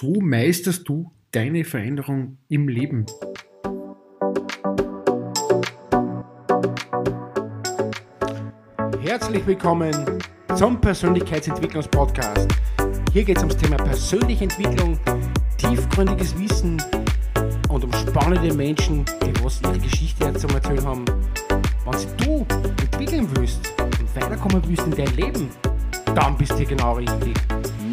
So meisterst du deine Veränderung im Leben. Herzlich willkommen zum Persönlichkeitsentwicklungspodcast. Hier geht es ums Thema persönliche Entwicklung, tiefgründiges Wissen und um spannende Menschen, die was ihre Geschichte zu erzählen haben. Wenn du entwickeln willst und weiterkommen willst in dein Leben, dann bist du genau richtig.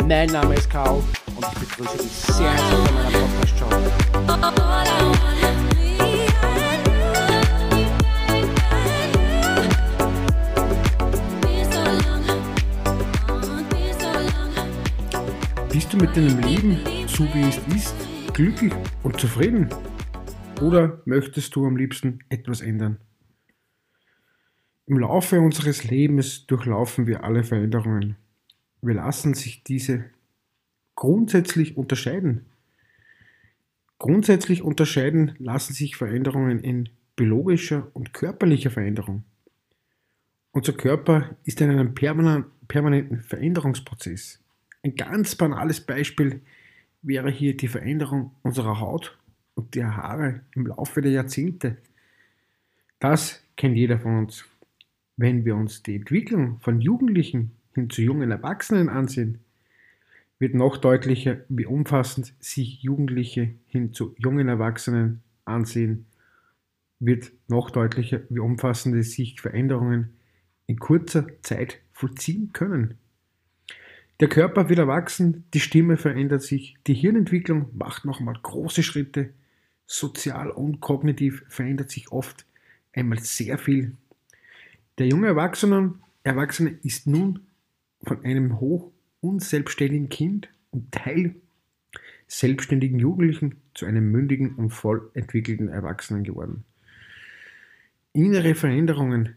Mein Name ist Karl und ich begrüße dich sehr herzlich in meiner Podcast-Show. Bist du mit deinem Leben, so wie es ist, glücklich und zufrieden? Oder möchtest du am liebsten etwas ändern? Im Laufe unseres Lebens durchlaufen wir alle Veränderungen. Wir lassen sich diese grundsätzlich unterscheiden. Grundsätzlich unterscheiden lassen sich Veränderungen in biologischer und körperlicher Veränderung. Unser Körper ist in einem permanenten Veränderungsprozess. Ein ganz banales Beispiel wäre hier die Veränderung unserer Haut und der Haare im Laufe der Jahrzehnte. Das kennt jeder von uns. Wenn wir uns die Entwicklung von Jugendlichen hin zu jungen Erwachsenen ansehen, wird noch deutlicher, wie umfassend sich Jugendliche hin zu jungen Erwachsenen ansehen, wird noch deutlicher, wie umfassend sich Veränderungen in kurzer Zeit vollziehen können. Der Körper wird erwachsen, die Stimme verändert sich, die Hirnentwicklung macht nochmal große Schritte, sozial und kognitiv verändert sich oft einmal sehr viel. Der junge Erwachsene, Erwachsene ist nun von einem hoch unselbstständigen Kind und Teil selbstständigen Jugendlichen zu einem mündigen und voll entwickelten Erwachsenen geworden. Innere Veränderungen,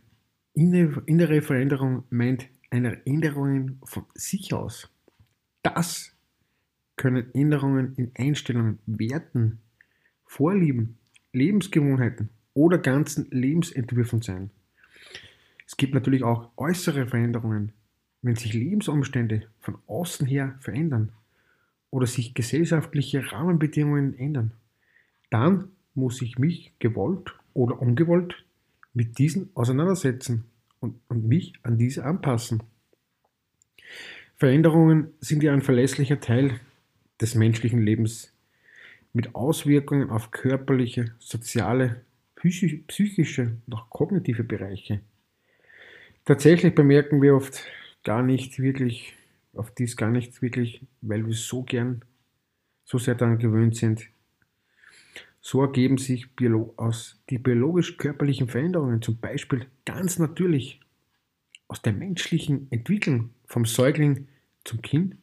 innere Veränderung meint eine Änderung von sich aus. Das können Änderungen in Einstellungen, Werten, Vorlieben, Lebensgewohnheiten oder ganzen Lebensentwürfen sein. Es gibt natürlich auch äußere Veränderungen, wenn sich Lebensumstände von außen her verändern oder sich gesellschaftliche Rahmenbedingungen ändern, dann muss ich mich gewollt oder ungewollt mit diesen auseinandersetzen und, und mich an diese anpassen. Veränderungen sind ja ein verlässlicher Teil des menschlichen Lebens mit Auswirkungen auf körperliche, soziale, psychische und auch kognitive Bereiche. Tatsächlich bemerken wir oft gar nicht wirklich, auf dies gar nicht wirklich, weil wir so gern, so sehr daran gewöhnt sind. So ergeben sich aus die biologisch-körperlichen Veränderungen zum Beispiel ganz natürlich aus der menschlichen Entwicklung vom Säugling zum Kind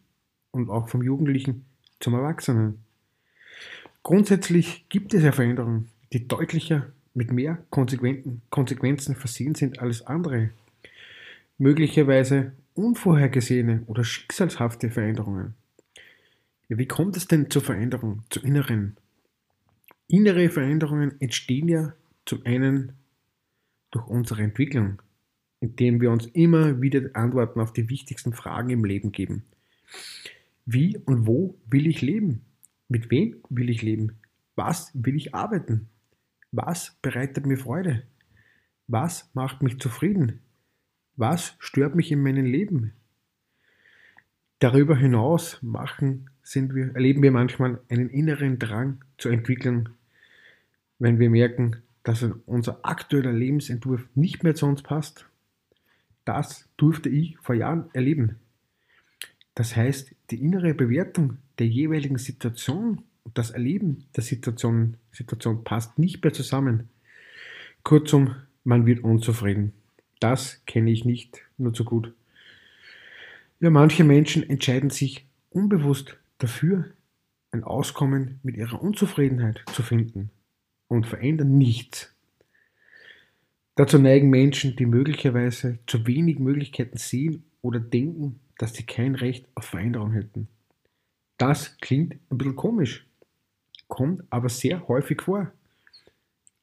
und auch vom Jugendlichen zum Erwachsenen. Grundsätzlich gibt es ja Veränderungen, die deutlicher mit mehr Konsequenzen versehen sind als andere. Möglicherweise unvorhergesehene oder schicksalshafte Veränderungen. Ja, wie kommt es denn zur Veränderung, zu inneren? Innere Veränderungen entstehen ja zum einen durch unsere Entwicklung, indem wir uns immer wieder Antworten auf die wichtigsten Fragen im Leben geben. Wie und wo will ich leben? Mit wem will ich leben? Was will ich arbeiten? Was bereitet mir Freude? Was macht mich zufrieden? Was stört mich in meinem Leben? Darüber hinaus machen, sind wir, erleben wir manchmal einen inneren Drang zur Entwicklung, wenn wir merken, dass unser aktueller Lebensentwurf nicht mehr zu uns passt. Das durfte ich vor Jahren erleben. Das heißt, die innere Bewertung der jeweiligen Situation und das Erleben der Situation, Situation passt nicht mehr zusammen. Kurzum, man wird unzufrieden. Das kenne ich nicht nur zu gut. Ja, manche Menschen entscheiden sich unbewusst dafür, ein Auskommen mit ihrer Unzufriedenheit zu finden und verändern nichts. Dazu neigen Menschen, die möglicherweise zu wenig Möglichkeiten sehen oder denken, dass sie kein Recht auf Veränderung hätten. Das klingt ein bisschen komisch, kommt aber sehr häufig vor.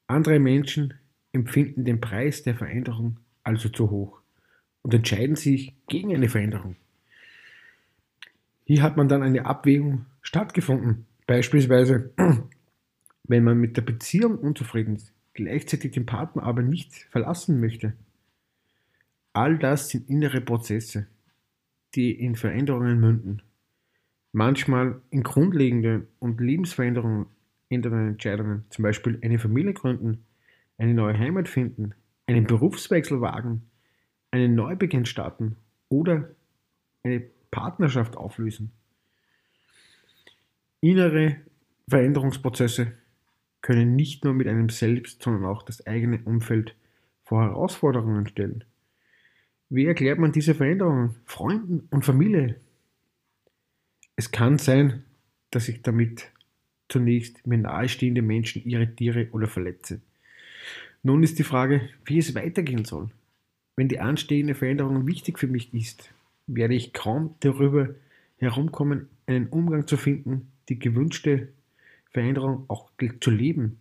Andere Menschen empfinden den Preis der Veränderung also zu hoch, und entscheiden sich gegen eine Veränderung. Hier hat man dann eine Abwägung stattgefunden. Beispielsweise, wenn man mit der Beziehung unzufrieden ist, gleichzeitig den Partner aber nicht verlassen möchte. All das sind innere Prozesse, die in Veränderungen münden. Manchmal in grundlegende und lebensverändernden Entscheidungen, zum Beispiel eine Familie gründen, eine neue Heimat finden, einen Berufswechsel wagen, einen Neubeginn starten oder eine Partnerschaft auflösen. Innere Veränderungsprozesse können nicht nur mit einem selbst, sondern auch das eigene Umfeld vor Herausforderungen stellen. Wie erklärt man diese Veränderungen Freunden und Familie? Es kann sein, dass ich damit zunächst mir nahestehende Menschen irritiere oder verletze. Nun ist die Frage, wie es weitergehen soll. Wenn die anstehende Veränderung wichtig für mich ist, werde ich kaum darüber herumkommen, einen Umgang zu finden, die gewünschte Veränderung auch zu leben.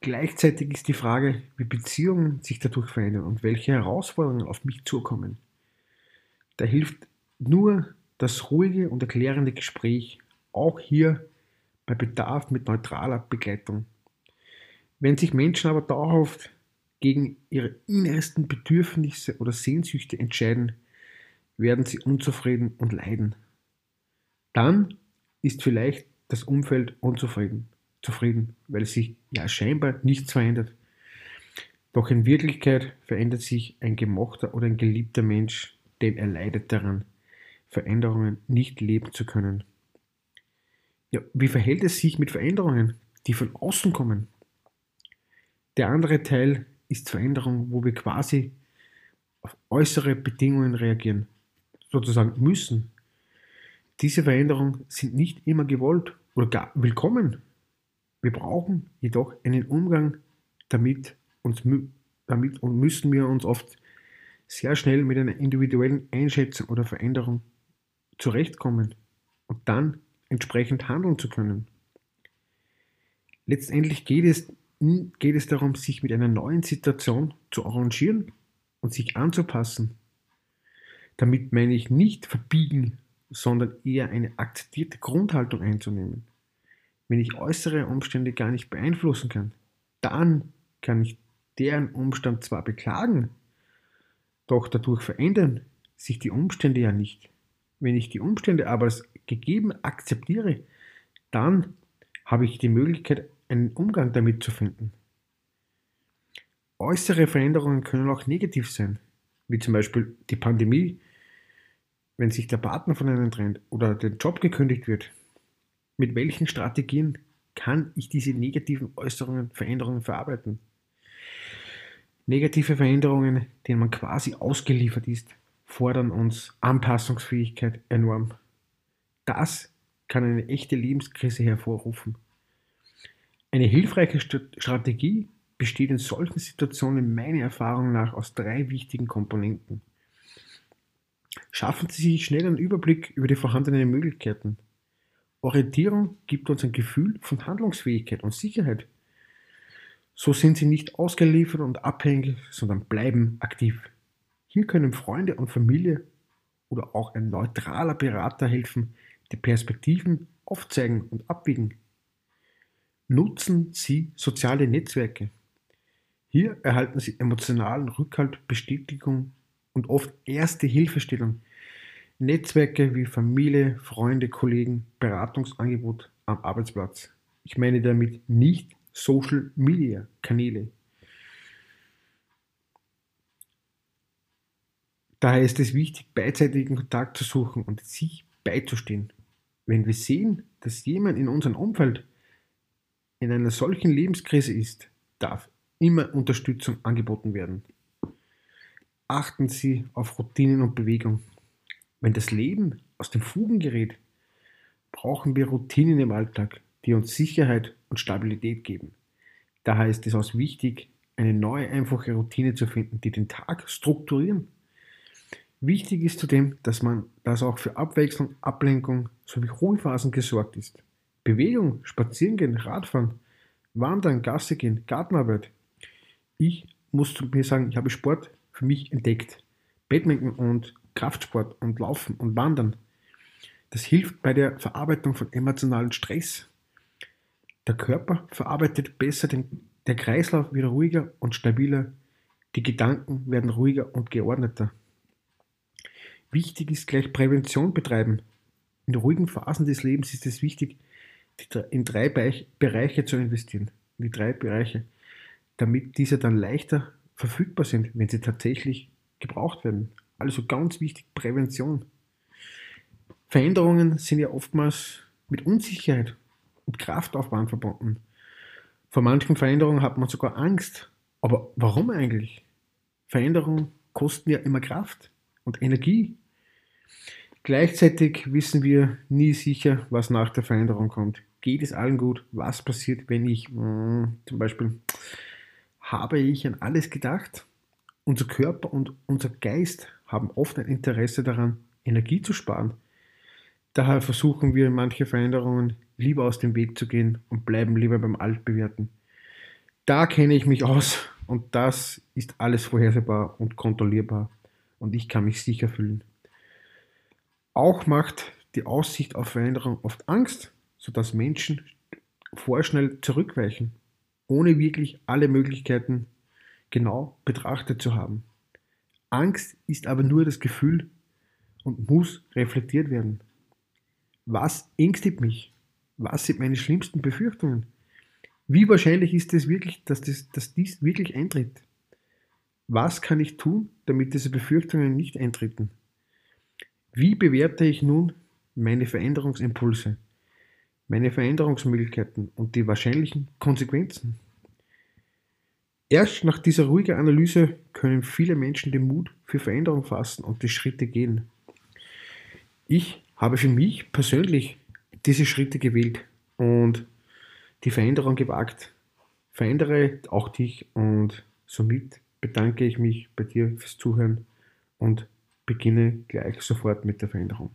Gleichzeitig ist die Frage, wie Beziehungen sich dadurch verändern und welche Herausforderungen auf mich zukommen. Da hilft nur das ruhige und erklärende Gespräch, auch hier bei Bedarf mit neutraler Begleitung. Wenn sich Menschen aber dauerhaft gegen ihre innersten Bedürfnisse oder Sehnsüchte entscheiden, werden sie unzufrieden und leiden. Dann ist vielleicht das Umfeld unzufrieden, zufrieden, weil sich ja scheinbar nichts verändert. Doch in Wirklichkeit verändert sich ein gemochter oder ein geliebter Mensch, denn er leidet daran, Veränderungen nicht leben zu können. Ja, wie verhält es sich mit Veränderungen, die von außen kommen? Der andere Teil ist Veränderung, wo wir quasi auf äußere Bedingungen reagieren, sozusagen müssen. Diese Veränderungen sind nicht immer gewollt oder gar willkommen. Wir brauchen jedoch einen Umgang damit, uns, damit und müssen wir uns oft sehr schnell mit einer individuellen Einschätzung oder Veränderung zurechtkommen und dann entsprechend handeln zu können. Letztendlich geht es, geht es darum, sich mit einer neuen Situation zu arrangieren und sich anzupassen. Damit meine ich nicht verbiegen sondern eher eine akzeptierte Grundhaltung einzunehmen. Wenn ich äußere Umstände gar nicht beeinflussen kann, dann kann ich deren Umstand zwar beklagen, doch dadurch verändern sich die Umstände ja nicht. Wenn ich die Umstände aber als gegeben akzeptiere, dann habe ich die Möglichkeit, einen Umgang damit zu finden. Äußere Veränderungen können auch negativ sein, wie zum Beispiel die Pandemie, wenn sich der Partner von einem trennt oder der Job gekündigt wird, mit welchen Strategien kann ich diese negativen Äußerungen, Veränderungen verarbeiten? Negative Veränderungen, denen man quasi ausgeliefert ist, fordern uns Anpassungsfähigkeit enorm. Das kann eine echte Lebenskrise hervorrufen. Eine hilfreiche Strategie besteht in solchen Situationen meiner Erfahrung nach aus drei wichtigen Komponenten. Schaffen Sie sich schnell einen Überblick über die vorhandenen Möglichkeiten. Orientierung gibt uns ein Gefühl von Handlungsfähigkeit und Sicherheit. So sind Sie nicht ausgeliefert und abhängig, sondern bleiben aktiv. Hier können Freunde und Familie oder auch ein neutraler Berater helfen, die Perspektiven aufzeigen und abwiegen. Nutzen Sie soziale Netzwerke. Hier erhalten Sie emotionalen Rückhalt, Bestätigung und oft erste Hilfestellung. Netzwerke wie Familie, Freunde, Kollegen, Beratungsangebot am Arbeitsplatz. Ich meine damit nicht Social Media Kanäle. Daher ist es wichtig, beidseitigen Kontakt zu suchen und sich beizustehen. Wenn wir sehen, dass jemand in unserem Umfeld in einer solchen Lebenskrise ist, darf immer Unterstützung angeboten werden. Achten Sie auf Routinen und Bewegung. Wenn das Leben aus den Fugen gerät, brauchen wir Routinen im Alltag, die uns Sicherheit und Stabilität geben. Daher ist es auch wichtig, eine neue, einfache Routine zu finden, die den Tag strukturieren. Wichtig ist zudem, dass man, dass auch für Abwechslung, Ablenkung sowie Ruhephasen gesorgt ist. Bewegung, Spazierengehen, Radfahren, Wandern, Gasse gehen, Gartenarbeit. Ich muss mir sagen, ich habe Sport für mich entdeckt. Badminton und Kraftsport und Laufen und Wandern. Das hilft bei der Verarbeitung von emotionalen Stress. Der Körper verarbeitet besser, den, der Kreislauf wird ruhiger und stabiler, die Gedanken werden ruhiger und geordneter. Wichtig ist gleich Prävention betreiben. In ruhigen Phasen des Lebens ist es wichtig, in drei Bereiche zu investieren. In die drei Bereiche, damit diese dann leichter verfügbar sind, wenn sie tatsächlich gebraucht werden. Also ganz wichtig, Prävention. Veränderungen sind ja oftmals mit Unsicherheit und Kraftaufwand verbunden. Vor manchen Veränderungen hat man sogar Angst. Aber warum eigentlich? Veränderungen kosten ja immer Kraft und Energie. Gleichzeitig wissen wir nie sicher, was nach der Veränderung kommt. Geht es allen gut? Was passiert, wenn ich mh, hm, zum Beispiel habe ich an alles gedacht? Unser Körper und unser Geist haben oft ein Interesse daran, Energie zu sparen. Daher versuchen wir manche Veränderungen lieber aus dem Weg zu gehen und bleiben lieber beim Altbewährten. Da kenne ich mich aus und das ist alles vorhersehbar und kontrollierbar und ich kann mich sicher fühlen. Auch macht die Aussicht auf Veränderung oft Angst, sodass Menschen vorschnell zurückweichen, ohne wirklich alle Möglichkeiten genau betrachtet zu haben. Angst ist aber nur das Gefühl und muss reflektiert werden. Was ängstigt mich? Was sind meine schlimmsten Befürchtungen? Wie wahrscheinlich ist es wirklich, dass, das, dass dies wirklich eintritt? Was kann ich tun, damit diese Befürchtungen nicht eintreten? Wie bewerte ich nun meine Veränderungsimpulse, meine Veränderungsmöglichkeiten und die wahrscheinlichen Konsequenzen? Erst nach dieser ruhigen Analyse können viele Menschen den Mut für Veränderung fassen und die Schritte gehen. Ich habe für mich persönlich diese Schritte gewählt und die Veränderung gewagt. Verändere auch dich und somit bedanke ich mich bei dir fürs Zuhören und beginne gleich sofort mit der Veränderung.